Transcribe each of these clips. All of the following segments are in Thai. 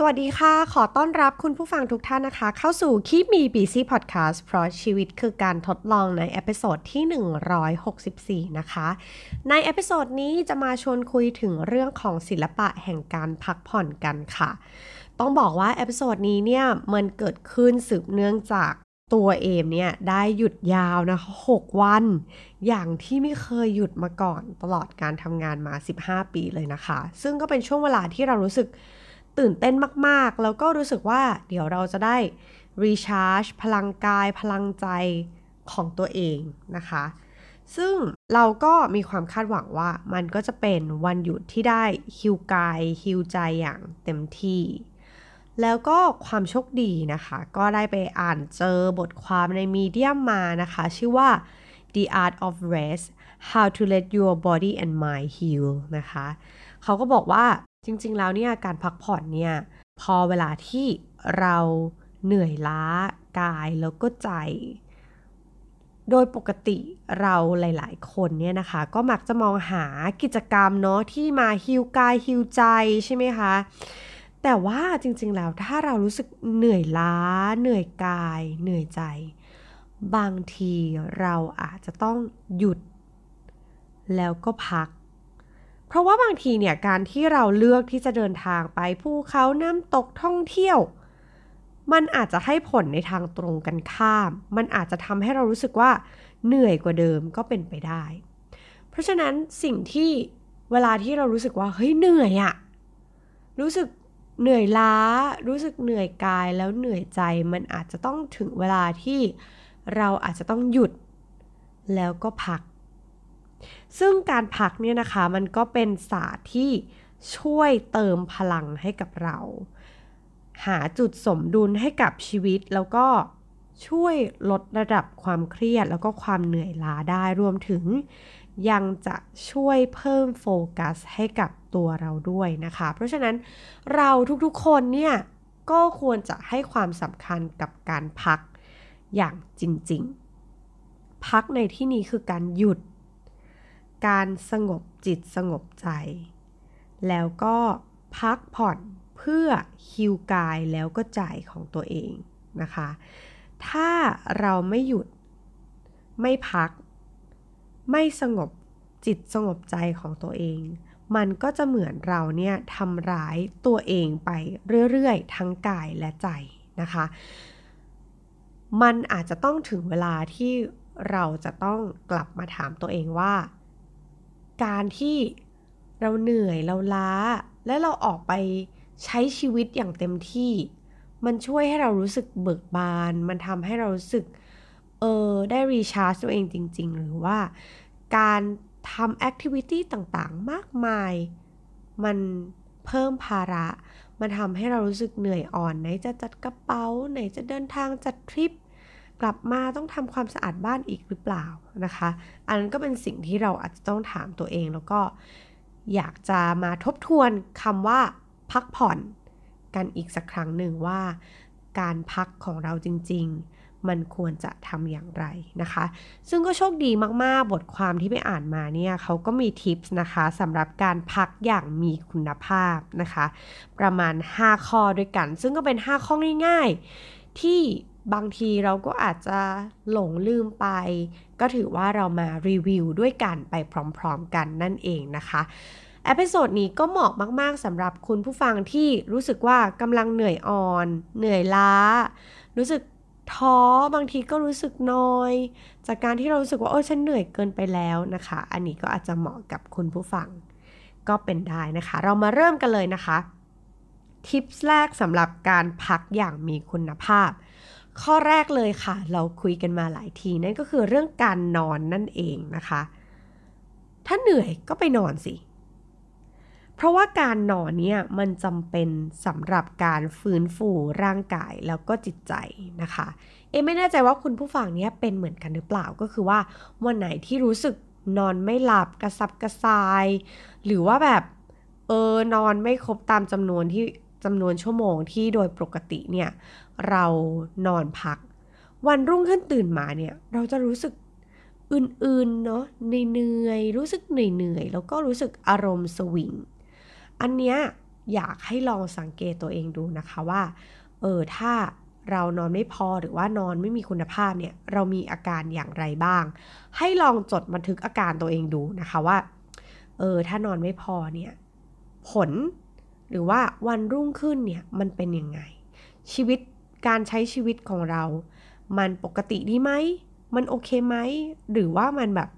สวัสดีค่ะ ขอต้อนรับคุณผู้ฟังทุกท่านนะคะ เข้าสู่ Keep Me Busy Podcast เพราะชีวิตคือการทดลองใน episode ที่ 164 นะคะ ใน episode นี้จะมาชวนคุยถึงเรื่องของศิลปะแห่งการพักผ่อนกันค่ะ ต้องบอกว่า episode นี้เนี่ย มันเกิดขึ้นสืบเนื่องจากตัวเอมเนี่ย ได้หยุดยาวนะคะ6วัน อย่างที่ไม่เคยหยุดมาก่อนตลอดการทำงานมา 15 ปีเลยนะคะ ซึ่งก็เป็นช่วงเวลาที่เรารู้สึก ตื่นเต้นมากๆ แล้วก็รู้สึกว่าเดี๋ยวเราจะได้รีชาร์จพลังกาย พลังใจของตัวเองนะคะ ซึ่งเราก็มีความคาดหวังว่ามันก็จะเป็นวันหยุดที่ได้ฮิวกายฮิวใจอย่างเต็มที่ แล้วก็ความโชคดีนะคะ ก็ได้ไปอ่านเจอบทความในมีเดียมมานะคะ ชื่อว่า The Art of Rest How to Let Your Body and Mind Heal นะคะ เขาก็บอกว่า จริง ๆ แล้วเนี่ยการพักผ่อนเนี่ยพอเวลาที่เราเหนื่อยล้ากายแล้วก็ใจ โดยปกติเราหลาย ๆ คนเนี่ยนะคะ ก็มักจะมองหากิจกรรมเนาะที่มาฮิวกายฮิวใจใช่ไหมคะ แต่ว่าจริง ๆ แล้วถ้าเรารู้สึกเหนื่อยล้า เหนื่อยกาย เหนื่อยใจ บางทีเราอาจจะต้องหยุดแล้วก็พัก เพราะว่าบางทีเนี่ยการที่เราเลือกที่จะเดินทางไปภูเขาน้ำตกท่องเที่ยว มันอาจจะให้ผลในทางตรงกันข้าม มันอาจจะทำให้เรารู้สึกว่าเหนื่อยกว่าเดิมก็เป็นไปได้ เพราะฉะนั้นสิ่งที่เวลาที่เรารู้สึกว่าเฮ้ยเหนื่อยอะรู้สึกเหนื่อยล้า รู้สึกเหนื่อยกายแล้วเหนื่อยใจ มันอาจจะต้องถึงเวลาที่เราอาจจะต้องหยุดแล้วก็พัก ซึ่งการพักเนี่ยนะคะมันก็เป็นศาสตร์ที่ช่วยเติมพลังให้กับเรา หาจุดสมดุลให้กับชีวิตแล้วก็ช่วยลดระดับความเครียดแล้วก็ความเหนื่อยล้าได้รวมถึง ยังจะช่วยเพิ่มโฟกัสให้กับตัวเราด้วยนะคะ เพราะฉะนั้นเราทุกๆคนเนี่ยก็ควรจะให้ความสำคัญกับการพักอย่างจริงๆ พักในที่นี้คือการหยุด การสงบจิตสงบใจ แล้วก็พักผ่อนเพื่อฮิวกายแล้วก็ใจของตัวเองนะคะ ถ้าเราไม่หยุด ไม่พัก ไม่สงบจิตสงบใจของตัวเอง มันก็จะเหมือนเราเนี่ยทำร้ายตัวเองไปเรื่อยๆ ทั้งกายและใจนะคะ มันอาจจะต้องถึงเวลาที่เราจะต้องกลับมาถามตัวเองว่า การที่เราเหนื่อยเราล้า และเราออกไปใช้ชีวิตอย่างเต็มที่ มันช่วยให้เรารู้สึกเบิกบาน มันทำให้เรารู้สึกเออได้ recharge ตัวเองจริง ๆ หรือว่าการทำ activity ต่างๆ มากมาย มันเพิ่มภาระ มันทำให้เรารู้สึกเหนื่อยอ่อน ไหนจะจัดกระเป๋า ไหนจะเดินทางจัดทริป กลับมาต้องทำความสะอาดบ้านอีกหรือเปล่านะคะ อันนั้นก็เป็นสิ่งที่เราอาจจะต้องถามตัวเองแล้วก็อยากจะมาทบทวนคำว่าพักผ่อนกันอีกสักครั้งหนึ่งว่า การพักของเราจริง ๆ มันควรจะทำอย่างไรนะคะ ซึ่งก็โชคดีมากๆ บทความที่ไปอ่านมาเนี่ยเขาก็มีทิปส์นะคะสำหรับการพักอย่างมีคุณภาพนะคะ ประมาณ 5 ข้อด้วยกัน ซึ่งก็เป็น 5 ข้อง่าย ๆ ที่ บางทีเราก็อาจจะหลงลืมไป ก็ถือว่าเรามารีวิวด้วยกันไปพร้อมๆกันนั่นเองนะคะ episode นี้ก็เหมาะมาก ๆสำหรับคุณผู้ฟังที่รู้สึกว่ากำลังเหนื่อยอ่อน เหนื่อยล้า รู้สึกท้อบางทีก็รู้สึกนอย จากการที่เรารู้สึกว่าโอ้ฉันเหนื่อยเกินไปแล้วนะคะ อันนี้ก็อาจจะเหมาะกับคุณผู้ฟังก็เป็นได้นะคะ เรามาเริ่มกันเลยนะคะ ทิปแรกสำหรับการพักอย่างมีคุณภาพ ข้อแรกเลยค่ะ เราคุยกันมาหลายทีนั่นก็คือเรื่องการนอนนั่นเองนะคะ ถ้าเหนื่อยก็ไปนอนสิ เพราะว่าการนอนเนี่ยมันจำเป็นสำหรับการฟื้นฟูร่างกายแล้วก็จิตใจนะคะ เอไม่แน่ใจว่าคุณผู้ฟังเนี้ยเป็นเหมือนกันหรือเปล่าก็คือว่าวันไหนที่รู้สึกนอนไม่หลับกระซับกระซาย หรือว่าแบบเออนอนไม่ครบตามจำนวนที่ จำนวนชั่วโมงที่โดยปกติเนี่ยเรานอนพัก วันรุ่งขึ้นตื่นมาเนี่ยเราจะรู้สึกอื่นๆเนาะเหนื่อยรู้สึกเหนื่อยๆแล้วก็รู้สึกอารมณ์สวิงอันเนี้ยอยากให้ลองสังเกตตัวเองดูนะคะว่าเออถ้าเรานอนไม่พอหรือว่านอนไม่มีคุณภาพเนี่ยเรามีอาการอย่างไรบ้าง ให้ลองจดบันทึกอาการตัวเองดูนะคะว่าเออถ้านอนไม่พอเนี่ยผล หรือว่าวันรุ่งขึ้นเนี่ยมันเป็นยังไง ชีวิตการใช้ชีวิตของเรา มันปกติดีไหม มันโอเคไหม หรือว่ามันแบบ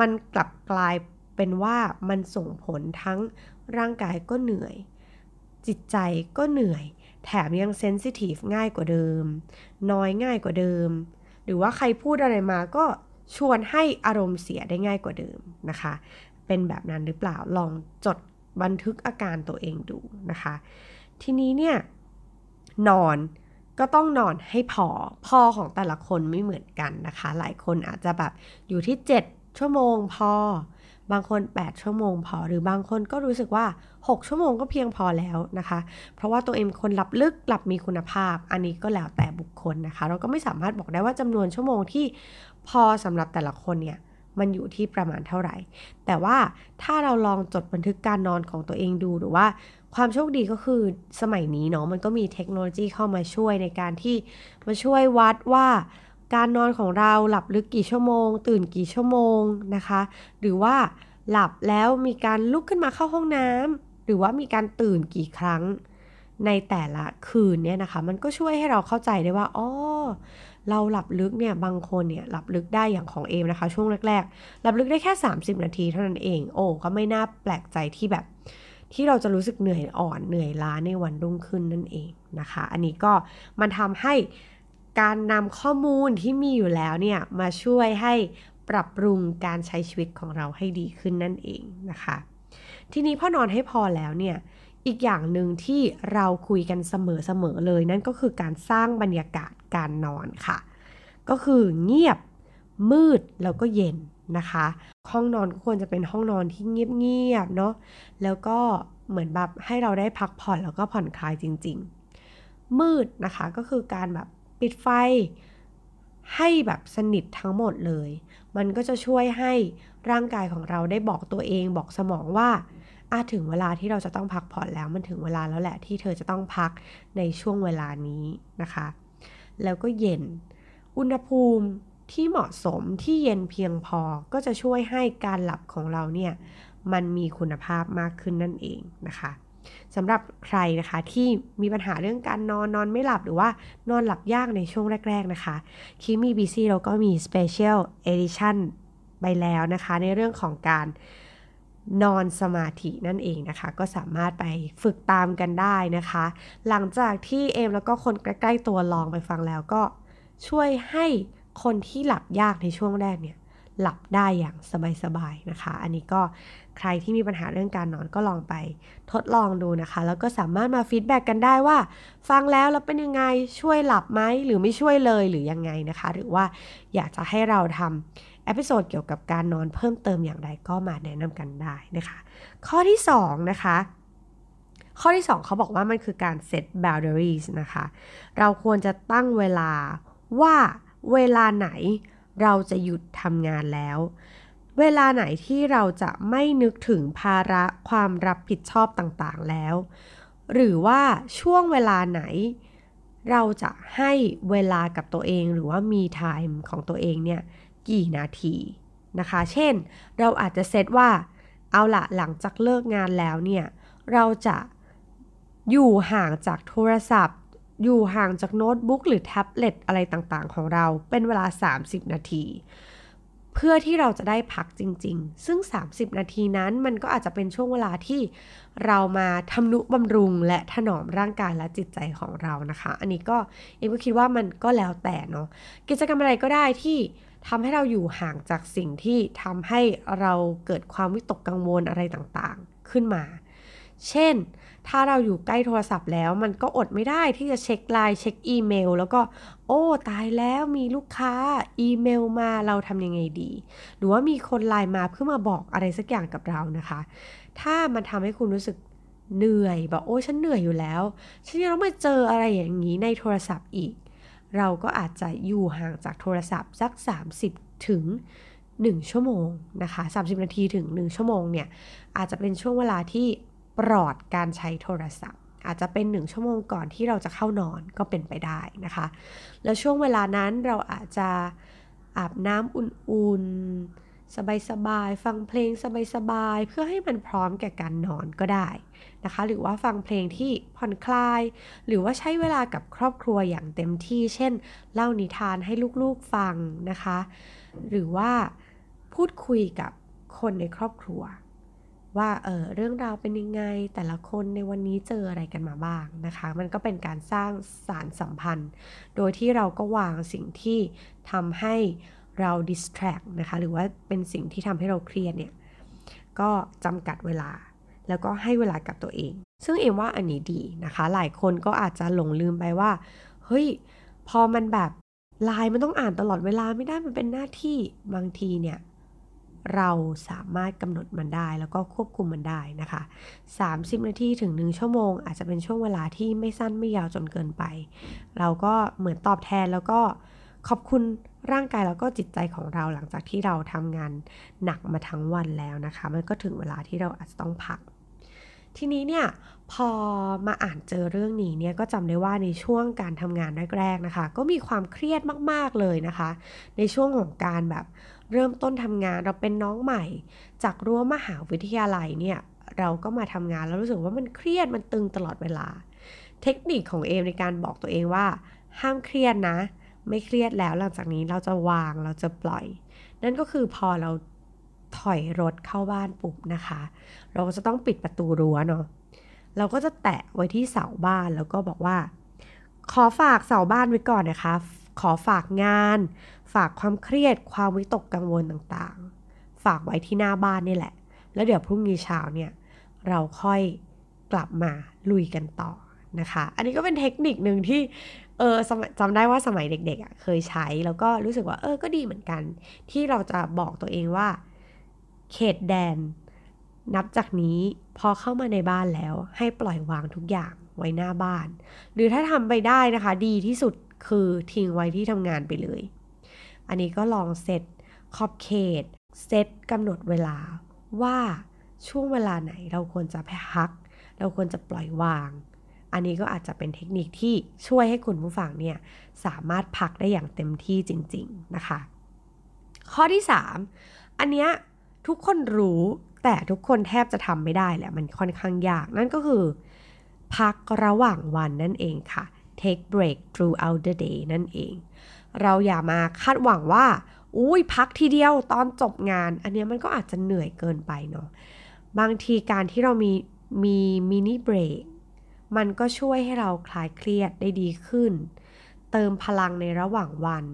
มันกลับกลายเป็นว่ามันส่งผลทั้งร่างกายก็เหนื่อย จิตใจก็เหนื่อย แถมยังเซนซิทีฟง่ายกว่าเดิม น้อยง่ายกว่าเดิม หรือว่าใครพูดอะไรมาก็ชวนให้อารมณ์เสียได้ง่ายกว่าเดิมนะคะ เป็นแบบนั้นหรือเปล่าลองจด บันทึกอาการตัวเองดูนะคะ ทีนี้เนี่ยนอนก็ต้องนอนให้พอพอของแต่ละคนไม่เหมือนกันนะคะ หลายคนอาจจะแบบอยู่ที่ 7 ชั่วโมงพอ บางคน 8 ชั่วโมงพอ หรือบางคนก็รู้สึกว่า 6 ชั่วโมงก็เพียงพอแล้วนะคะ เพราะว่าตัวเองคนหลับลึกหลับมีคุณภาพ อันนี้ก็แล้วแต่บุคคลนะคะ เราก็ไม่สามารถบอกได้ว่าจำนวนชั่วโมงที่พอสำหรับแต่ละคนเนี่ย มันอยู่ที่ประมาณเท่าไหร่ แต่ว่าถ้าเราลองจดบันทึกการนอนของตัวเองดูหรือว่าความโชคดีก็คือสมัยนี้เนาะมันก็มีเทคโนโลยีเข้ามาช่วยในการที่มาช่วยวัดว่าการนอนของเราหลับลึกกี่ชั่วโมง ตื่นกี่ชั่วโมงนะคะ หรือว่าหลับแล้วมีการลุกขึ้นมาเข้าห้องน้ำหรือว่ามีการตื่นกี่ครั้งในแต่ละคืนเนี่ยนะคะ มันก็ช่วยให้เราเข้าใจได้ว่าอ๋อ เราหลับลึกเนี่ยบางคนเนี่ยหลับลึกได้อย่างของเอมนะคะ ช่วงแรกๆหลับลึกได้แค่ 30 นาทีเท่านั้นเอง โอ้ก็ไม่น่าแปลกใจที่แบบ ที่เราจะรู้สึกเหนื่อยอ่อนเหนื่อยล้าในวันรุ่งขึ้นนั่นเองนะคะ อันนี้ก็มันทำให้การนำข้อมูลที่มีอยู่แล้วเนี่ยมาช่วยให้ปรับปรุงการใช้ชีวิตของเราให้ดีขึ้นนั่นเองนะคะ ทีนี้พอนอนให้พอแล้วเนี่ย อีกอย่างหนึ่งที่เราคุยกันเสมอๆเลย นั่นก็คือการสร้างบรรยากาศการนอนค่ะ ก็คือเงียบมืดแล้วก็เย็นนะคะ ห้องนอนควรจะเป็นห้องนอนที่เงียบๆเนาะแล้วก็เหมือนแบบให้เราได้พักผ่อนแล้วก็ผ่อนคลายจริง ๆ มืดนะคะก็คือการแบบปิดไฟให้แบบสนิททั้งหมดเลย มันก็จะช่วยให้ร่างกายของเราได้บอกตัวเองบอกสมองว่า อาถึงเวลาที่เราจะต้องพักผ่อนแล้วมันถึงเวลาแล้วแหละที่เธอจะต้องพักในช่วงเวลานี้นะคะ แล้วก็เย็น อุณหภูมิที่เหมาะสมที่เย็นเพียงพอก็จะช่วยให้การหลับของเราเนี่ยมันมีคุณภาพมากขึ้นนั่นเองนะคะสำหรับใครนะคะที่มีปัญหาเรื่องการนอนนอนไม่หลับหรือว่านอนหลับยากในช่วงแรก ๆนะคะคิมีบีซีเราก็มี Special Edition ไปแล้วนะคะ ในเรื่องของการ นอนสมาธินั่นเองนะคะ ก็สามารถไปฝึกตามกันได้นะคะ หลังจากที่เอมแล้วก็คนใกล้ๆตัวลองไปฟังแล้วก็ช่วยให้คนที่หลับยากในช่วงแรกเนี่ยหลับได้อย่างสบายๆนะคะ อันนี้ก็ใครที่มีปัญหาเรื่องการนอนก็ลองไปทดลองดูนะคะ แล้วก็สามารถมา feedback กันได้ว่า ฟังแล้วแล้วเป็นยังไงช่วยหลับไหมหรือไม่ช่วยเลยหรือยังไงนะคะ หรือว่าอยากจะให้เราทำ episode เกี่ยวกับการนอนเพิ่มเติมอย่างไรก็มาแนะนำกันได้นะคะ ข้อที่ 2 นะคะ ข้อที่ 2 เขาบอกว่ามันคือการ set boundaries นะคะ เราควรจะตั้งเวลาว่าเวลาไหนเราจะหยุดทำงานแล้ว เวลาไหนที่เราจะไม่นึกถึงภาระความรับผิดชอบต่างๆแล้ว หรือว่าช่วงเวลาไหนเราจะให้เวลากับตัวเองหรือว่ามีไทม์ของตัวเองเนี่ย กี่นาทีนะคะ เช่น เราอาจจะเซตว่า เอาละหลังจากเลิกงานแล้วเนี่ย เราจะอยู่ห่างจากโทรศัพท์ อยู่ห่างจากโน้ตบุ๊กหรือแท็บเล็ตอะไรต่างๆ ของเรา เป็นเวลา 30 นาที เพื่อที่เราจะได้พักจริง ๆ ซึ่ง 30 นาทีนั้นมันก็อาจจะเป็นช่วงเวลาที่เรามาทำนุบำรุงและถนอมร่างกายและจิตใจของเรานะคะ อันนี้ก็เอ็มก็คิดว่ามันก็แล้วแต่เนาะ กิจกรรมอะไรก็ได้ที่ ทำให้เราอยู่ห่างจากสิ่งที่ทำให้เราเกิดความวิตกกังวลอะไรต่างๆ ขึ้นมา เช่น ถ้าเราอยู่ใกล้โทรศัพท์แล้วมันก็อดไม่ได้ที่จะเช็คไลน์เช็คอีเมล แล้วก็ โอ้ ตายแล้วมีลูกค้าอีเมลมาเราทำยังไงดี หรือว่ามีคนไลน์มาเพื่อมาบอกอะไรสักอย่างกับเรานะคะ ถ้ามันทำให้คุณรู้สึกเหนื่อยแบบโอ้ฉันเหนื่อยอยู่แล้ว ฉันยังต้องมาเจออะไรอย่างนี้ในโทรศัพท์อีก เราก็อาจจะอยู่ห่างจากโทรศัพท์สัก 30 ถึง 1 ชั่วโมงนะคะ 30 นาทีถึง 1 ชั่วโมงเนี่ยอาจจะเป็นช่วงเวลาที่ปลอดการใช้โทรศัพท์ อาจจะเป็นหนึ่งชั่วโมงก่อนที่เราจะเข้านอนก็เป็นไปได้นะคะ แล้วช่วงเวลานั้นเราอาจจะอาบน้ำอุ่นๆ สบายๆ ฟังเพลงสบายๆ เพื่อให้มันพร้อมแก่การนอนก็ได้นะคะ หรือว่าฟังเพลงที่ผ่อนคลาย หรือว่าใช้เวลากับครอบครัวอย่างเต็มที่ เช่น เล่านิทานให้ลูกๆฟังนะคะ หรือว่าพูดคุยกับคนในครอบครัว ว่าเออเรื่องราวเป็นยังไง แต่ละคนในวันนี้เจออะไรกันมาบ้างนะคะ มันก็เป็นการสร้างสารสัมพันธ์ โดยที่เราก็วางสิ่งที่ทำให้ เรา distract นะคะ หรือว่าเป็นสิ่งที่ทำให้เราเครียดเนี่ย ก็จำกัดเวลา แล้วก็ให้เวลากับตัวเอง ซึ่งเอ็มว่าอันนี้ดีนะคะ หลายคนก็อาจจะหลงลืมไปว่า เฮ้ย พอมันแบบไลน์มันต้องอ่านตลอดเวลาไม่ได้มันเป็นหน้าที่บางทีเนี่ย เราสามารถกำหนดมันได้แล้วก็ควบคุมมันได้นะคะ 30 นาทีถึง 1 ชั่วโมง อาจจะเป็นช่วงเวลาที่ไม่สั้นไม่ยาวจนเกินไป เราก็เหมือนตอบแทนแล้วก็ขอบคุณ ร่างกายแล้วก็จิตใจของเราหลังจากที่เราทำงานหนักมาทั้งวันแล้วนะคะ มันก็ถึงเวลาที่เราอาจจะต้องพัก ทีนี้เนี่ยพอมาอ่านเจอเรื่องนี้เนี่ยก็จำได้ว่าในช่วงการทำงานแรกๆนะคะ ก็มีความเครียดมากๆเลยนะคะ ในช่วงของการแบบเริ่มต้นทำงานเราเป็นน้องใหม่ จากรั้วมหาวิทยาลัยเนี่ยเราก็มาทำงานแล้วรู้สึกว่ามันเครียดมันตึงตลอดเวลา เทคนิคของเอมในการบอกตัวเองว่า ห้ามเครียดนะ ไม่เครียดแล้วหลังจากนี้เราจะวางเราจะปล่อย นั่นก็คือพอเราถอยรถเข้าบ้านปุ๊บนะคะ เราก็จะต้องปิดประตูรั้วเนาะเราก็จะแตะไว้ที่เสาบ้านแล้วก็บอกว่า ขอฝากเสาบ้านไว้ก่อนนะคะ ขอฝากงาน ฝากความเครียดความวิตกกังวลต่างๆ ฝากไว้ที่หน้าบ้านนี่แหละ แล้วเดี๋ยวพรุ่งนี้เช้าเนี่ยเราค่อยกลับมาลุยกันต่อนะคะ อันนี้ก็เป็นเทคนิคหนึ่งที่ เออจำได้ว่าสมัยเด็กๆอะเคยใช้แล้วก็รู้สึกว่า เออก็ดีเหมือนกัน ที่เราจะบอกตัวเองว่า เขตแดน นับจากนี้พอเข้ามาในบ้านแล้ว ให้ปล่อยวางทุกอย่างไว้หน้าบ้าน หรือถ้าทำไปได้นะคะ ดีที่สุดคือทิ้งไว้ที่ทำงานไปเลย อันนี้ก็ลองเซตขอบเขตเซตกำหนดเวลาว่าช่วงเวลาไหนเราควรจะพัก เราควรจะปล่อยวาง อันนี้ก็อาจจะเป็นเทคนิคที่ช่วยให้คุณผู้ฟังเนี่ยสามารถพักได้อย่างเต็มที่จริง ๆ นะคะ ข้อที่ 3 อันเนี้ยทุกคนรู้แต่ทุกคนแทบจะทำไม่ได้แหละมันค่อนข้างยากนั่นก็คือ พักระหว่างวันนั่นเองค่ะ take break throughout the day นั่นเอง เราอย่ามาคาดหวังว่า อุ้ยพักทีเดียวตอนจบงาน อันนี้มันก็อาจจะเหนื่อยเกินไปเนาะ บางทีการที่เรามีมี mini break มันก็ช่วยให้เราคลายเครียดได้ดีขึ้น เติมพลังในระหว่างวัน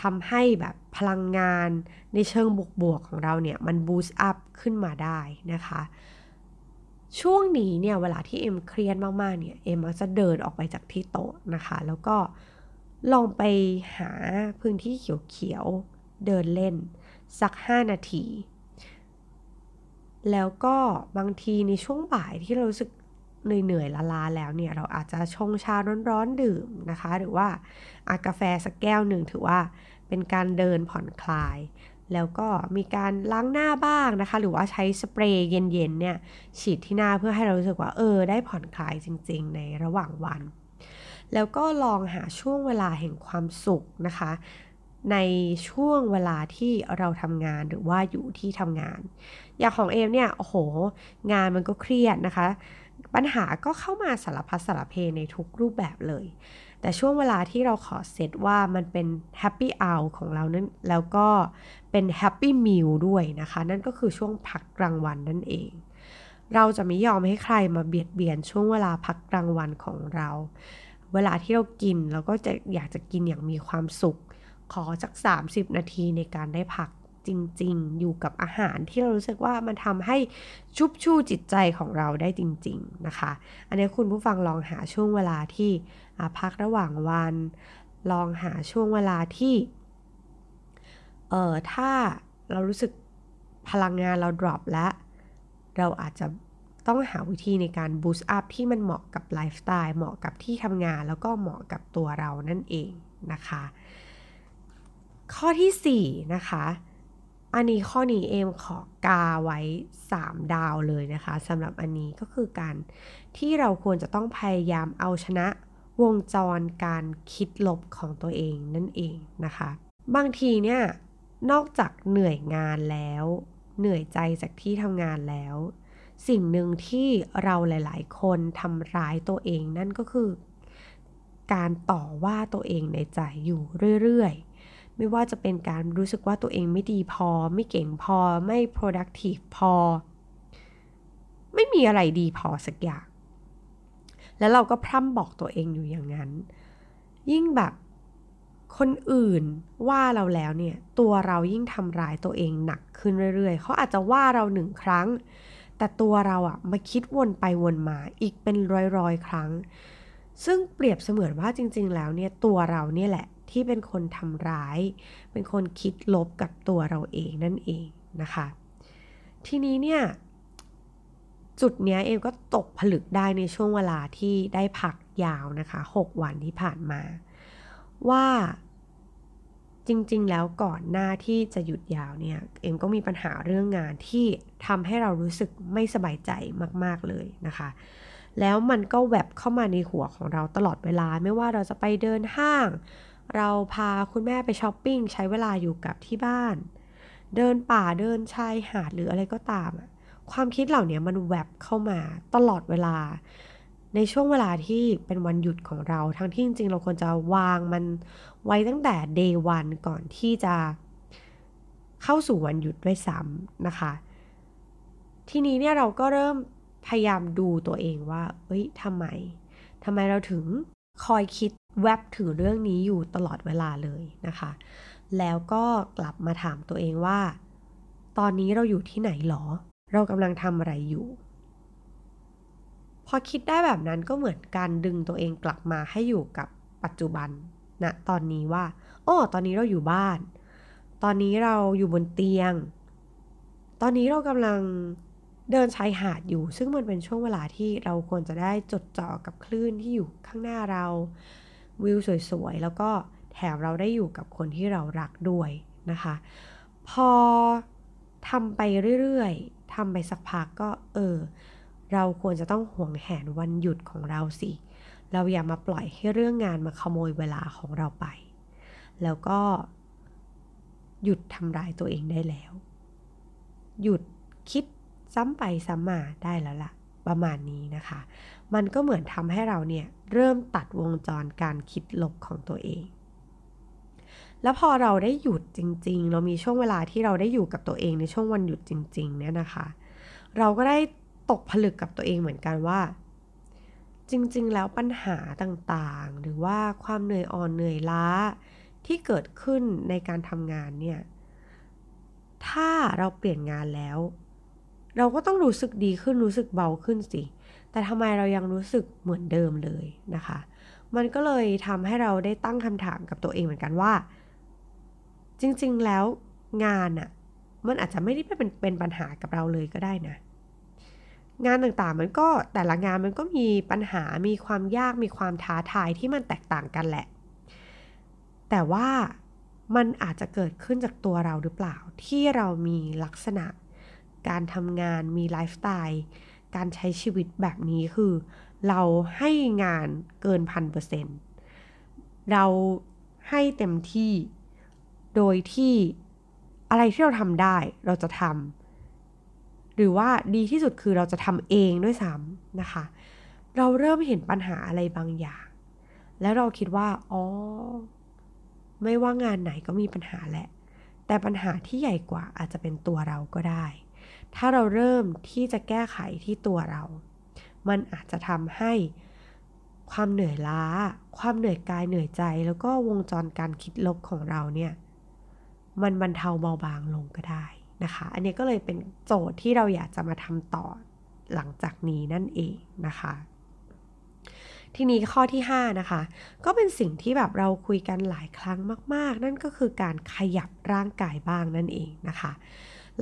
ทำให้แบบพลังงานในเชิงบวกๆของเราเนี่ย มัน boost up ขึ้นมาได้นะคะ ช่วงนี้เนี่ย เวลาที่เอ็มเครียดมากๆเนี่ย เอ็มมักจะเดินออกไปจากที่โต๊ะนะคะ แล้วก็ลองไปหาพื้นที่เขียวๆ เดินเล่น สัก 5 นาที แล้วก็บางทีในช่วงบ่ายที่เรารู้สึก เหนื่อยๆล้าแล้วเนี่ยเราอาจจะชงชาร้อนๆดื่มนะคะ หรือว่าอากาแฟสักแก้วหนึ่งถือว่าเป็นการเดินผ่อนคลาย แล้วก็มีการล้างหน้าบ้างนะคะ หรือว่าใช้สเปรย์เย็นๆเนี่ยฉีดที่หน้าเพื่อให้เรารู้สึกว่าเออ ได้ผ่อนคลายจริง ๆ ในระหว่างวัน แล้วก็ลองหาช่วงเวลาแห่งความสุขนะคะในช่วงเวลาที่เราทำงานหรือว่าอยู่ที่ทำงาน อย่างของเอมเนี่ย โอ้โห งานมันก็เครียดนะคะ ปัญหาก็เข้ามาสารพัดสารเพในทุกรูปแบบเลย แต่ช่วงเวลาที่เราขอเซตว่ามันเป็นแฮปปี้เอาของเรานั้นแล้วก็เป็น happy meal ด้วยนะคะ นั่นก็คือช่วงพักกลางวันนั่นเอง เราจะไม่ยอมให้ใครมาเบียดเบียนช่วงเวลาพักกลางวันของเรา เวลาที่เรากินเราก็จะอยากจะกินอย่างมีความสุข ขอสัก 30 นาทีในการได้พัก จริง ๆ อยู่กับอาหารที่เรารู้สึกว่ามันทำให้ชุบชูจิตใจของเราได้จริง ๆ นะคะ อันนี้คุณผู้ฟังลองหาช่วงเวลาที่พักระหว่างวัน ลองหาช่วงเวลาที่ เอ่อถ้าเรารู้สึกพลังงานเรา drop แล้ว เราอาจจะต้องหาวิธีในการบูสต์อัพที่มันเหมาะกับไลฟ์สไตล์เหมาะกับที่ทำงานแล้วก็เหมาะกับตัวเรานั่นเองนะคะ ข้อที่ 4 นะคะ อันนี้ข้อนี้เอมขอกาไว้ 3 ดาวเลยนะคะสำหรับอันนี้ก็คือการที่เราควรจะต้องพยายามเอาชนะวงจรการคิดลบของตัวเองนั่นเองนะคะ บางทีเนี่ยนอกจากเหนื่อยงานแล้ว เหนื่อยใจจากที่ทำงานแล้ว สิ่งหนึ่งที่เราหลาย ๆ คนทำร้ายตัวเองนั่นก็คือ การต่อว่าตัวเองในใจอยู่เรื่อยๆ ไม่ว่าจะเป็นการรู้สึกว่าตัวเองไม่ดีพอ ไม่เก่งพอ ไม่ productive พอ ไม่มีอะไรดีพอสักอย่าง แล้วเราก็พร่ำบอกตัวเองอยู่อย่างนั้น ยิ่งแบบคนอื่นว่าเราแล้วเนี่ย ตัวเรายิ่งทำร้ายตัวเองหนักขึ้นเรื่อยๆ เขาอาจจะว่าเราหนึ่งครั้ง แต่ตัวเราอะมาคิดวนไปวนมาอีกเป็นร้อยๆ ครั้ง ซึ่งเปรียบเสมือนว่าจริง ๆ แล้วเนี่ยตัวเราเนี่ยแหละ ที่เป็นคนทำร้าย เป็นคนคิดลบกับตัวเราเองนั่นเองนะคะ ทีนี้เนี่ยจุดเนี้ยเอมก็ตกผลึกได้ในช่วงเวลาที่ได้พักยาวนะคะ 6 วันที่ผ่านมา ว่าจริงๆ แล้วก่อนหน้าที่จะหยุดยาวเนี่ย เอ็มก็มีปัญหาเรื่องงานที่ทำให้เรารู้สึกไม่สบายใจมากๆเลยนะคะ แล้วมันก็แวบเข้ามาในหัวของเราตลอดเวลาไม่ว่าเราจะไปเดินห้าง เราพาคุณแม่ไปช้อปปิ้งใช้เวลาอยู่กับที่บ้าน เดินป่าเดินชายหาดหรืออะไรก็ตาม ความคิดเหล่านี้มันแวบเข้ามาตลอดเวลา ในช่วงเวลาที่เป็นวันหยุดของเรา ทั้งที่จริงๆ เราควรจะวางมันไว้ตั้งแต่ day one ก่อนที่จะเข้าสู่วันหยุดด้วยซ้ำนะคะ ทีนี้เนี่ยเราก็เริ่มพยายามดูตัวเองว่าเฮ้ยทำไมทำไมเราถึง คอยคิดแวบถึงเรื่องนี้อยู่ตลอดเวลาเลยนะคะ แล้วก็กลับมาถามตัวเองว่า ตอนนี้เราอยู่ที่ไหนหรอ เรากำลังทำอะไรอยู่ พอคิดได้แบบนั้นก็เหมือนการดึงตัวเองกลับมาให้อยู่กับปัจจุบันณนะตอนนี้ว่าโอ้ตอนนี้เราอยู่บ้าน ตอนนี้เราอยู่บนเตียง ตอนนี้เรากำลัง เดินชายหาดอยู่ ซึ่งมันเป็นช่วงเวลาที่เราควรจะได้จดจ่อกับคลื่นที่อยู่ข้างหน้าเรา วิวสวยๆ แล้วก็แถมเราได้อยู่กับคนที่เรารักด้วยนะคะ พอทำไปเรื่อยๆทำไปสักพักก็เออ เราควรจะต้องห่วงแหนวันหยุดของเราสิ เราอย่ามาปล่อยให้เรื่องงานมาขโมยเวลาของเราไป แล้วก็หยุดทำร้ายตัวเองได้แล้ว หยุดคิด ซ้ำไปซ้ำมาได้แล้วละ่ะ ประมาณนี้นะคะ มันก็เหมือนทำให้เราเนี่ยเริ่มตัดวงจรการคิดลบของตัวเอง แล้วพอเราได้หยุดจริง ๆ เรามีช่วงเวลาที่เราได้อยู่กับตัวเองในช่วงวันหยุดจริง ๆ เนี่ยนะคะ เราก็ได้ตกผลึกกับตัวเองเหมือนกันว่า จริง ๆ แล้วปัญหาต่างๆ หรือว่าความเหนื่อยอ่อนเหนื่อยล้าที่เกิดขึ้นในการทำงานเนี่ย ถ้าเราเปลี่ยนงานแล้ว เราก็ต้องรู้สึกดีขึ้นรู้สึกเบาขึ้นสิ แต่ทำไมเรายังรู้สึกเหมือนเดิมเลยนะคะ มันก็เลยทำให้เราได้ตั้งคำถามกับตัวเองเหมือนกันว่า จริงๆแล้วงานอะมันอาจจะไม่ได้เป็นเป็นปัญหากับเราเลยก็ได้นะ งานต่างๆมันก็แต่ละงานมันก็มีปัญหามีความยากมีความท้าทายที่มันแตกต่างกันแหละ แต่ว่ามันอาจจะเกิดขึ้นจากตัวเราหรือเปล่าที่เรามีลักษณะ การทำงานมีไลฟ์สไตล์การใช้ชีวิตแบบนี้คือ เราให้งานเกินพันเปอร์เซ็นต์เราให้เต็มที่โดยที่อะไรที่เราทำได้เราจะทำหรือว่าดีที่สุดคือเราจะทำเองด้วยซ้ำนะคะ เราเริ่มเห็นปัญหาอะไรบางอย่าง แล้วเราคิดว่าอ๋อไม่ว่างานไหนก็มีปัญหาแหละ แต่ปัญหาที่ใหญ่กว่าอาจจะเป็นตัวเราก็ได้ ถ้าเราเริ่มที่จะแก้ไขที่ตัวเรา มันอาจจะทำให้ความเหนื่อยล้า ความเหนื่อยกายเหนื่อยใจ แล้วก็วงจรการคิดลบของเราเนี่ย มันบรรเทาเบาบางลงก็ได้นะคะ อันนี้ก็เลยเป็นโจทย์ที่เราอยากจะมาทำต่อหลังจากนี้นั่นเองนะคะ ทีนี้ข้อที่ 5 นะคะ ก็เป็นสิ่งที่แบบเราคุยกันหลายครั้งมาก ๆ นั่นก็คือการขยับร่างกายบ้างนั่นเองนะคะ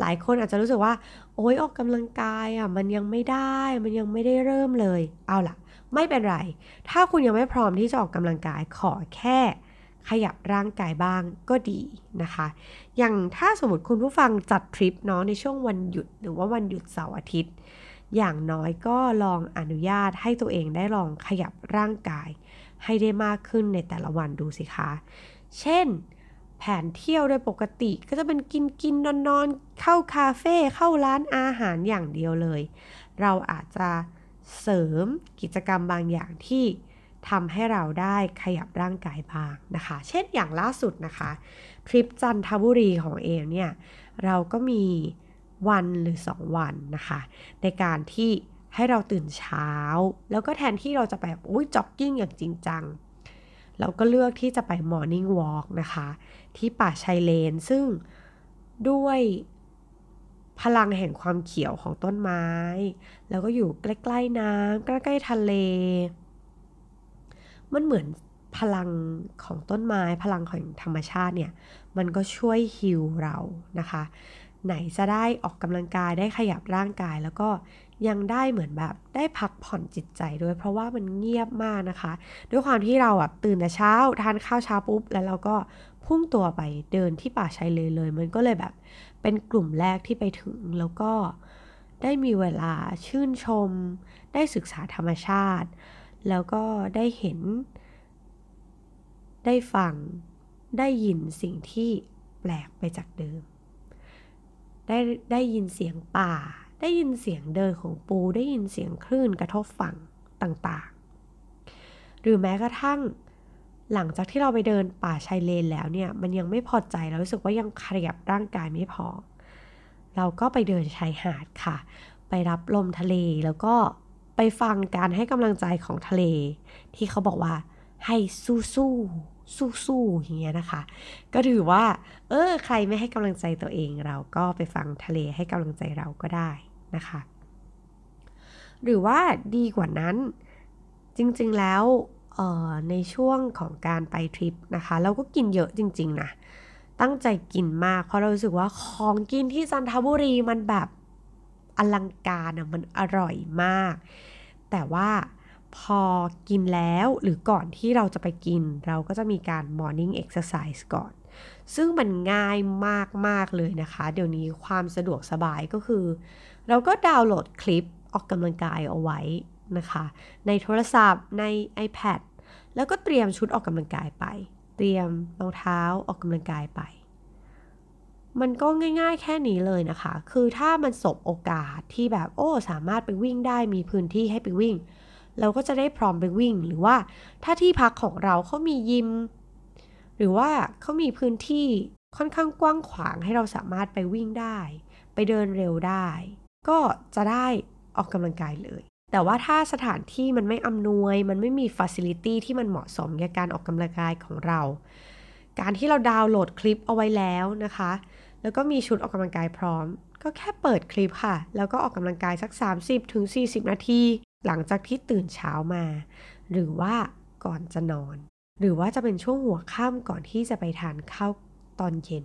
หลายคนอาจจะรู้สึกว่า โอ๊ยออกกำลังกายอะมันยังไม่ได้ มันยังไม่ได้เริ่มเลย เอาล่ะ ไม่เป็นไร ถ้าคุณยังไม่พร้อมที่จะออกกำลังกายขอแค่ขยับร่างกายบ้างก็ดีนะคะ อย่างถ้าสมมติคุณผู้ฟังจัดทริปเนาะในช่วงวันหยุดหรือว่าวันหยุดเสาร์อาทิตย์ อย่างน้อยก็ลองอนุญาตให้ตัวเองได้ลองขยับร่างกาย ให้ได้มากขึ้นในแต่ละวันดูสิคะ เช่น แผนเที่ยวโดยปกติก็จะเป็นกินกินนอนนอนเข้าคาเฟ่เข้าร้านอาหารอย่างเดียวเลย เราอาจจะเสริมกิจกรรมบางอย่างที่ทำให้เราได้ขยับร่างกายบ้างนะคะ เช่นอย่างล่าสุดนะคะทริปจันทบุรีของเองเนี่ยเราก็มีวันหรือ 2 วันนะคะ ในการที่ให้เราตื่นเช้า แล้วก็แทนที่เราจะไปอุ้ยจ็อกกิ้งอย่างจริงจัง เราก็เลือกที่จะไปมอร์นิ่งวอล์กนะคะ ที่ป่าชายเลน ซึ่งด้วยพลังแห่งความเขียวของต้นไม้ แล้วก็อยู่ใกล้ๆน้ำใกล้ๆทะเล มันเหมือนพลังของต้นไม้พลังของธรรมชาติเนี่ย มันก็ช่วยฮิลเรานะคะ ไหนจะได้ออกกำลังกายได้ขยับร่างกายแล้วก็ยังได้เหมือนแบบได้พักผ่อนจิตใจด้วย เพราะว่ามันเงียบมากนะคะ ด้วยความที่เราแบบตื่นแต่เช้าทานข้าวเช้าปุ๊บ แล้วเราก็ พุ่งตัวไปเดินที่ป่าชายเลนเลย มันก็เลยแบบ เป็นกลุ่มแรกที่ไปถึงแล้วก็ได้มีเวลาชื่นชม ได้ศึกษาธรรมชาติ แล้วก็ได้เห็น ได้ฟัง ได้ยินสิ่งที่แปลกไปจากเดิม ได้ได้ยินเสียงป่า ได้ยินเสียงเดินของปู ได้ยินเสียงคลื่นกระทบฝั่งต่างๆ หรือแม้กระทั่ง หลังจากที่เราไปเดินป่าชายเลนแล้วเนี่ย มันยังไม่พอใจเรารู้สึกว่ายังขยับร่างกายไม่พอ เราก็ไปเดินชายหาดค่ะ ไปรับลมทะเลแล้วก็ไปฟังการให้กำลังใจของทะเล ที่เขาบอกว่าให้สู้สู้สู้สู้อย่างเงี้ยนะคะ ก็ถือว่า เออ ใครไม่ให้กำลังใจตัวเองเราก็ไปฟังทะเลให้กำลังใจเราก็ได้นะคะ หรือว่าดีกว่านั้น จริงๆแล้ว ในช่วงของการไปทริปนะคะ เราก็กินเยอะจริง ๆ นะ ตั้งใจกินมาก เพราะเรารู้สึกว่าของกินที่จันทบุรีมันแบบอลังการอะมันอร่อยมาก แต่ว่าพอกินแล้วหรือก่อนที่เราจะไปกิน เราก็จะมีการ morning exercise ก่อน ซึ่งมันง่ายมาก ๆ เลยนะคะ เดี๋ยวนี้ความสะดวกสบายก็คือ เราก็ดาวน์โหลดคลิปออกกำลังกายเอาไว้นะคะ ในโทรศัพท์ใน iPad แล้วก็เตรียมชุดออกกำลังกายไป เตรียมรองเท้าออกกำลังกายไป มันก็ง่าย ๆ แค่นี้เลยนะคะ คือถ้ามันสบโอกาสที่แบบโอ้สามารถไปวิ่งได้มีพื้นที่ให้ไปวิ่ง เราก็จะได้พร้อมไปวิ่ง หรือว่าถ้าที่พักของเราเขามียิม หรือว่าเขามีพื้นที่ค่อนข้างกว้างขวางให้เราสามารถไปวิ่งได้ ไปเดินเร็วได้ ก็จะได้ออกกำลังกายเลย แต่ว่าถ้าสถานที่มันไม่อำนวย มันไม่มีฟัซิลิตี้ที่มันเหมาะสมกับการออกกำลังกายของเรา การที่เราดาวน์โหลดคลิปเอาไว้แล้วนะคะ แล้วก็มีชุดออกกำลังกายพร้อม ก็แค่เปิดคลิปค่ะ แล้วก็ออกกำลังกายสัก 30-40ถึงนาที หลังจากที่ตื่นเช้ามา หรือว่าก่อนจะนอน หรือว่าจะเป็นช่วงหัวค่ำก่อนที่จะไปทานข้าวตอนเย็น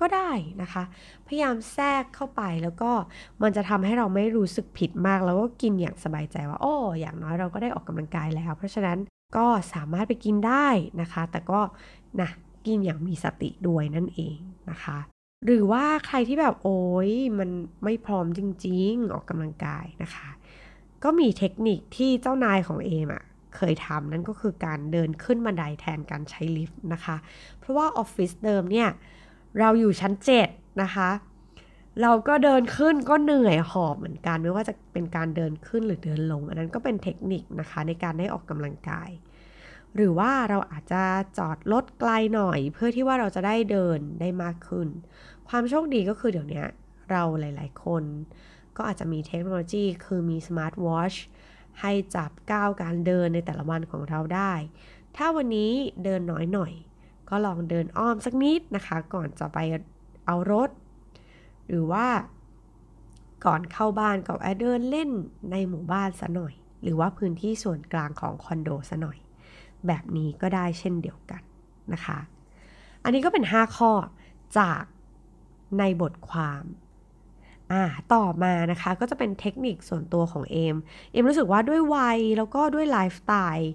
ก็ได้นะคะ พยายามแทรกเข้าไปแล้วก็มันจะทำให้เราไม่รู้สึกผิดมากแล้วก็กินอย่างสบายใจว่าโอ้อย่างน้อยเราก็ได้ออกกำลังกายแล้ว เพราะฉะนั้นก็สามารถไปกินได้นะคะ แต่ก็นะกินอย่างมีสติด้วยนั่นเองนะคะ หรือว่าใครที่แบบโอ้ยมันไม่พร้อมจริง ๆ ออกกำลังกายนะคะ ก็มีเทคนิคที่เจ้านายของเอมอะเคยทำนั่นก็คือการเดินขึ้นบันไดแทนการใช้ลิฟต์นะคะ เพราะว่าออฟฟิศเดิมเนี่ย เราอยู่ชั้น7นะคะ เราก็เดินขึ้นก็เหนื่อยหอบเหมือนกันไม่ว่าจะเป็นการเดินขึ้นหรือเดินลง อันนั้นก็เป็นเทคนิคนะคะในการได้ออกกำลังกาย หรือว่าเราอาจจะจอดรถไกลหน่อย เพื่อที่ว่าเราจะได้เดินได้มากขึ้น ความโชคดีก็คือเดี๋ยวนี้เราหลายๆ คนก็อาจจะมีเทคโนโลยี คือมีสมาร์ทวอชให้จับก้าวการเดินในแต่ละวันของเราได้ ถ้าวันนี้เดินน้อยหน่อย ก็ลองเดินอ้อมสักนิดนะคะ ก่อนจะไปเอารถ หรือว่าก่อนเข้าบ้านก็แอเดินเล่นในหมู่บ้านซะหน่อย หรือว่าพื้นที่ส่วนกลางของคอนโดซะหน่อย แบบนี้ก็ได้เช่นเดียวกันนะคะ อันนี้ก็เป็น 5 ข้อจากในบทความอ่าต่อมานะคะก็จะเป็นเทคนิคส่วนตัวของเอม เอมรู้สึกว่าด้วยวัยแล้วก็ด้วยไลฟ์สไตล์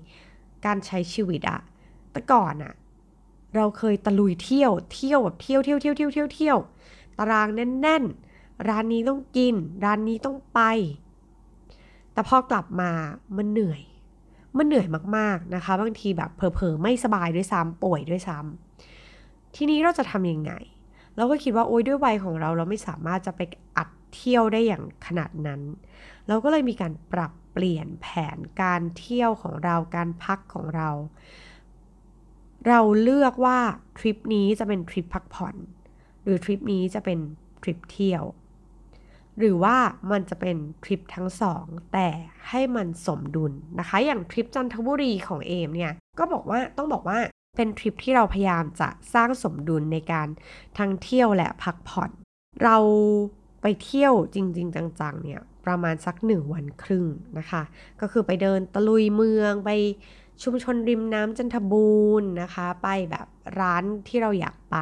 การใช้ชีวิตอะแต่ก่อนอะ เราเคยตะลุยเที่ยว เที่ยวแบบเที่ยวเที่ยวเที่ยวเที่ยวเที่ยวเที่ยวตารางแน่นๆ ร้านนี้ต้องกิน ร้านนี้ต้องไป แต่พอกลับมามันเหนื่อย มันเหนื่อยมากๆนะคะ บางทีแบบเผลอๆไม่สบายด้วยซ้ำป่วยด้วยซ้ำทีนี้เราจะทำยังไง เราก็คิดว่าโอ้ยด้วยวัยของเราเราไม่สามารถจะไปอัดเที่ยวได้อย่างขนาดนั้น เราก็เลยมีการปรับเปลี่ยนแผนการเที่ยวของเราการพักของเรา เราเลือกว่าทริปนี้จะเป็นทริปพักผ่อน หรือทริปนี้จะเป็นทริปเที่ยว หรือว่ามันจะเป็นทริปทั้งสองแต่ให้มันสมดุลนะคะ อย่างทริปจันทบุรีของเอมเนี่ยก็บอกว่าต้องบอกว่าเป็นทริปที่เราพยายามจะสร้างสมดุลในการทั้งเที่ยวและพักผ่อน เราไปเที่ยวจริง ๆ จังๆเนี่ยประมาณสักหนึ่งวันครึ่งนะคะ ก็คือไปเดินตะลุยเมืองไป ชุมชนริมน้ำจันทบูรณ์นะคะ ไปแบบร้านที่เราอยากไป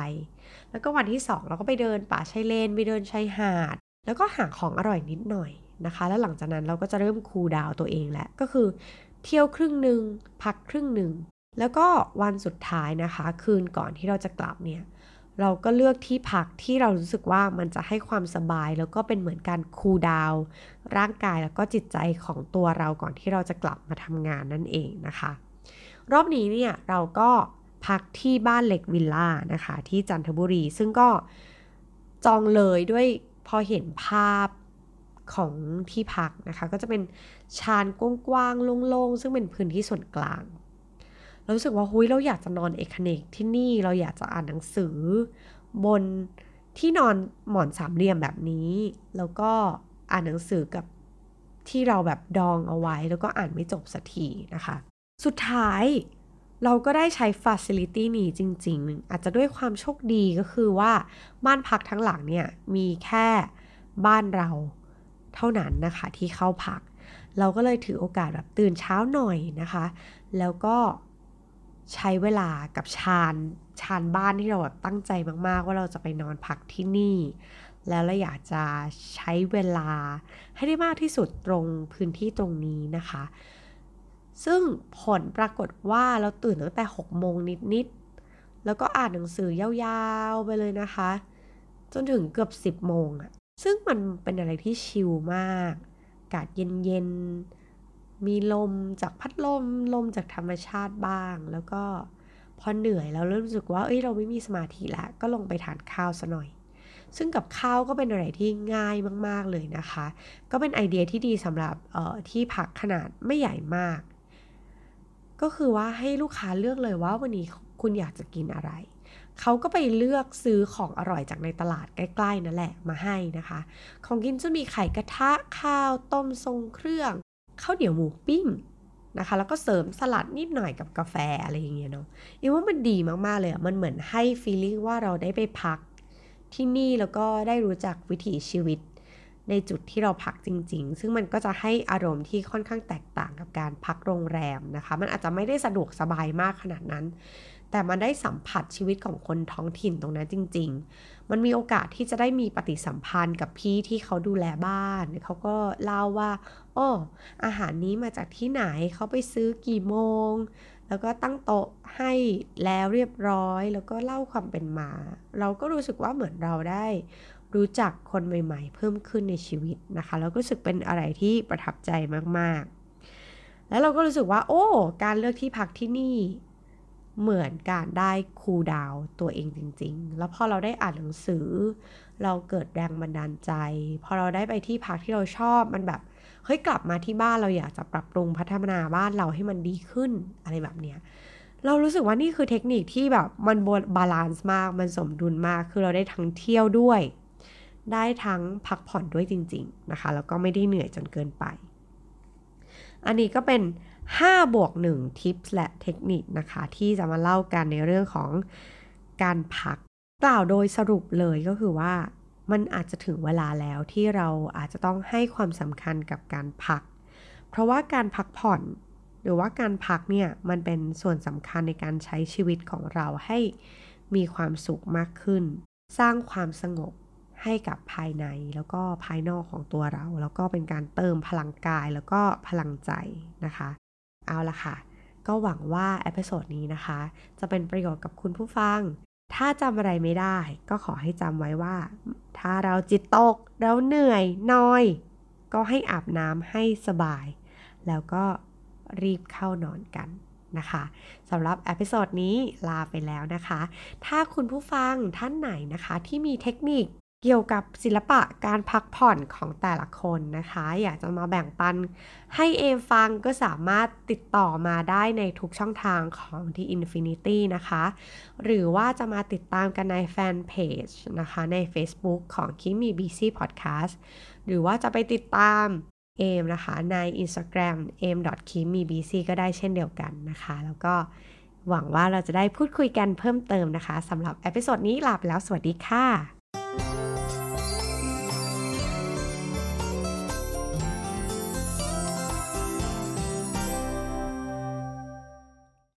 แล้วก็วันที่ 2 เราก็ไปเดินป่าชายเลน ไปเดินชายหาด แล้วก็หาของอร่อยนิดหน่อยนะคะ แล้วหลังจากนั้นเราก็จะเริ่มคูลดาวตัวเองแล้วก็คือเที่ยวครึ่งหนึ่งพักครึ่งหนึ่งแล้วก็วันสุดท้ายนะคะ คืนก่อนที่เราจะกลับเนี่ย เราก็เลือกที่พักที่เรารู้สึกว่ามันจะให้ความสบาย แล้วก็เป็นเหมือนการคูลดาวร่างกายแล้วก็จิตใจของตัวเราก่อนที่เราจะกลับมาทำงานนั่นเองนะคะ รอบนี้เนี่ยเราก็พักที่บ้านเล็กวิลล่านะคะ ที่จันทบุรี ซึ่งก็จองเลยด้วยพอเห็นภาพของที่พักนะคะ ก็จะเป็นชานกว้างๆโล่งๆ ซึ่งเป็นพื้นที่ส่วนกลาง เรารู้สึกว่าหุ้ยเราอยากจะนอนเอกเนกที่นี่เราอยากจะอ่านหนังสือ บนที่นอนหมอนสามเหลี่ยมแบบนี้ แล้วก็อ่านหนังสือกับที่เราแบบดองเอาไว้ แล้วก็อ่านไม่จบสักทีนะคะ สุดท้ายเราก็ได้ใช้ฟ a ซิลิตี้นี้จริง ๆ อาจจะด้วยความโชคดีก็คือว่าบ้านพักทั้งหลังเนี่ย มีแค่บ้านเราเท่านั้นนะคะที่เข้าพัก เราก็เลยถือโอกาสแบบตื่นเช้าหน่อยนะคะ แล้วก็ ใช้เวลากับชานชานบ้านที่เราแบบตั้งใจมาก ๆ ว่าเราจะไปนอนพักที่นี่ แล้วเราอยากจะใช้เวลาให้ได้มากที่สุดตรงพื้นที่ตรงนี้นะคะ ซึ่งผลปรากฏว่าเราตื่นตั้งแต่6โมงนิด ๆ แล้วก็อ่านหนังสือยาวๆไปเลยนะคะ จนถึงเกือบ 10โมงอะซึ่งมันเป็นอะไรที่ชิลมาก อากาศเย็น ๆ มีลมจากพัดลมลมจากธรรมชาติบ้าง แล้วก็พอเหนื่อยแล้วเริ่มรู้สึกว่าเอ้ยเราไม่มีสมาธิแล้วก็ลงไปทานข้าวซะหน่อย ซึ่งกับข้าวก็เป็นอะไรที่ง่ายมาก ๆเลยนะคะ ก็เป็นไอเดียที่ดีสำหรับที่ผักขนาดไม่ใหญ่มาก ก็คือว่าให้ลูกค้าเลือกเลยว่าวันนี้คุณอยากจะกินอะไรเขาก็ไปเลือกซื้อของอร่อยจากในตลาดใกล้ๆนั่นแหละมาให้นะคะ ของกินจะมีไข่กระทะข้าวต้มทรงเครื่อง ข้าวเหนียวหมูปิ้งนะคะแล้วก็เสริมสลัดนิดหน่อยกับกาแฟอะไรอย่างเงี้ยเนาะอีว่ามันดีมาก ๆ เลยอะมันเหมือนให้ฟีลลิ่งว่าเราได้ไปพักที่นี่แล้วก็ได้รู้จักวิถีชีวิต ในจุดที่เราพักจริง ๆ ซึ่งมันก็จะให้อารมณ์ที่ค่อนข้างแตกต่างกับการพักโรงแรมนะคะ มันอาจจะไม่ได้สะดวกสบายมากขนาดนั้น แต่มันได้สัมผัสชีวิตของคนท้องถิ่นตรงนั้นจริง ๆ มันมีโอกาสที่จะได้มีปฏิสัมพันธ์กับพี่ที่เขาดูแลบ้าน เขาก็เล่าว่าโอ้อาหารนี้มาจากที่ไหนเขาไปซื้อกี่โมง แล้วก็ตั้งโต๊ะให้แล้วเรียบร้อย แล้วก็เล่าความเป็นมา เราก็รู้สึกว่าเหมือนเราได้รู้จักคนใหม่ๆ เพิ่มขึ้นในชีวิตนะคะแล้วก็รู้สึกเป็นอะไรที่ประทับใจมากๆ แล้วเราก็รู้สึกว่า โอ้ การเลือกที่พักที่นี่ เหมือนการได้คูลดาวตัวเองจริง ๆ แล้วพอเราได้อ่านหนังสือ เราเกิดแรงบันดาลใจ พอเราได้ไปที่พักที่เราชอบมันแบบเฮ้ยกลับมาที่บ้านเราอยากจะปรับปรุงพัฒนาบ้านเราให้มันดีขึ้นอะไรแบบเนี้ยเรารู้สึกว่านี่คือเทคนิคที่แบบมัน balance มากมันสมดุลมากคือเราได้ทั้งเที่ยวด้วย ได้ทั้งพักผ่อนด้วยจริง ๆนะคะแล้วก็ไม่ได้เหนื่อยจนเกินไป อันนี้ก็เป็น 5 บวก 1 tips และเทคนิคนะคะ ที่จะมาเล่ากันในเรื่องของการพัก กล่าวโดยสรุปเลยก็คือว่า มันอาจจะถึงเวลาแล้วที่เราอาจจะต้องให้ความสำคัญกับการพัก เพราะว่าการพักผ่อน หรือว่าการพักเนี่ย มันเป็นส่วนสำคัญในการใช้ชีวิตของเราให้มีความสุขมากขึ้น สร้างความสงบให้กับภายในแล้วก็ภายนอกของตัวเรา แล้วก็เป็นการเติมพลังกายแล้วก็พลังใจนะคะ เอาละค่ะ ก็หวังว่า episode นี้นะคะ จะเป็นประโยชน์กับคุณผู้ฟัง ถ้าจำอะไรไม่ได้ ก็ขอให้จำไว้ว่า ถ้าเราจิตตก เราเหนื่อยนอย ก็ให้อาบน้ำให้สบาย แล้วก็รีบเข้านอนกันนะคะสำหรับ episode นี้ลาไปแล้วนะคะ ถ้าคุณผู้ฟังท่านไหนนะคะที่มีเทคนิค เกี่ยวกับศิลปะการพักผ่อนของแต่ละคนนะคะ อยากจะมาแบ่งปันให้เอมฟังก็สามารถติดต่อมาได้ในทุกช่องทางของ The Infinity นะคะ หรือว่าจะมาติดตามกันในแฟนเพจนะคะใน Facebook ของ Keep Me Busy Podcast หรือว่าจะไปติดตามเอมนะคะใน Instagram a m k i m i b c ก็ได้เช่นเดียวกันนะคะ แล้วก็หวังว่าเราจะได้พูดคุยกันเพิ่มเติมนะคะสำหรับ episode นี้ลาไปแล้วสวัสดีค่ะ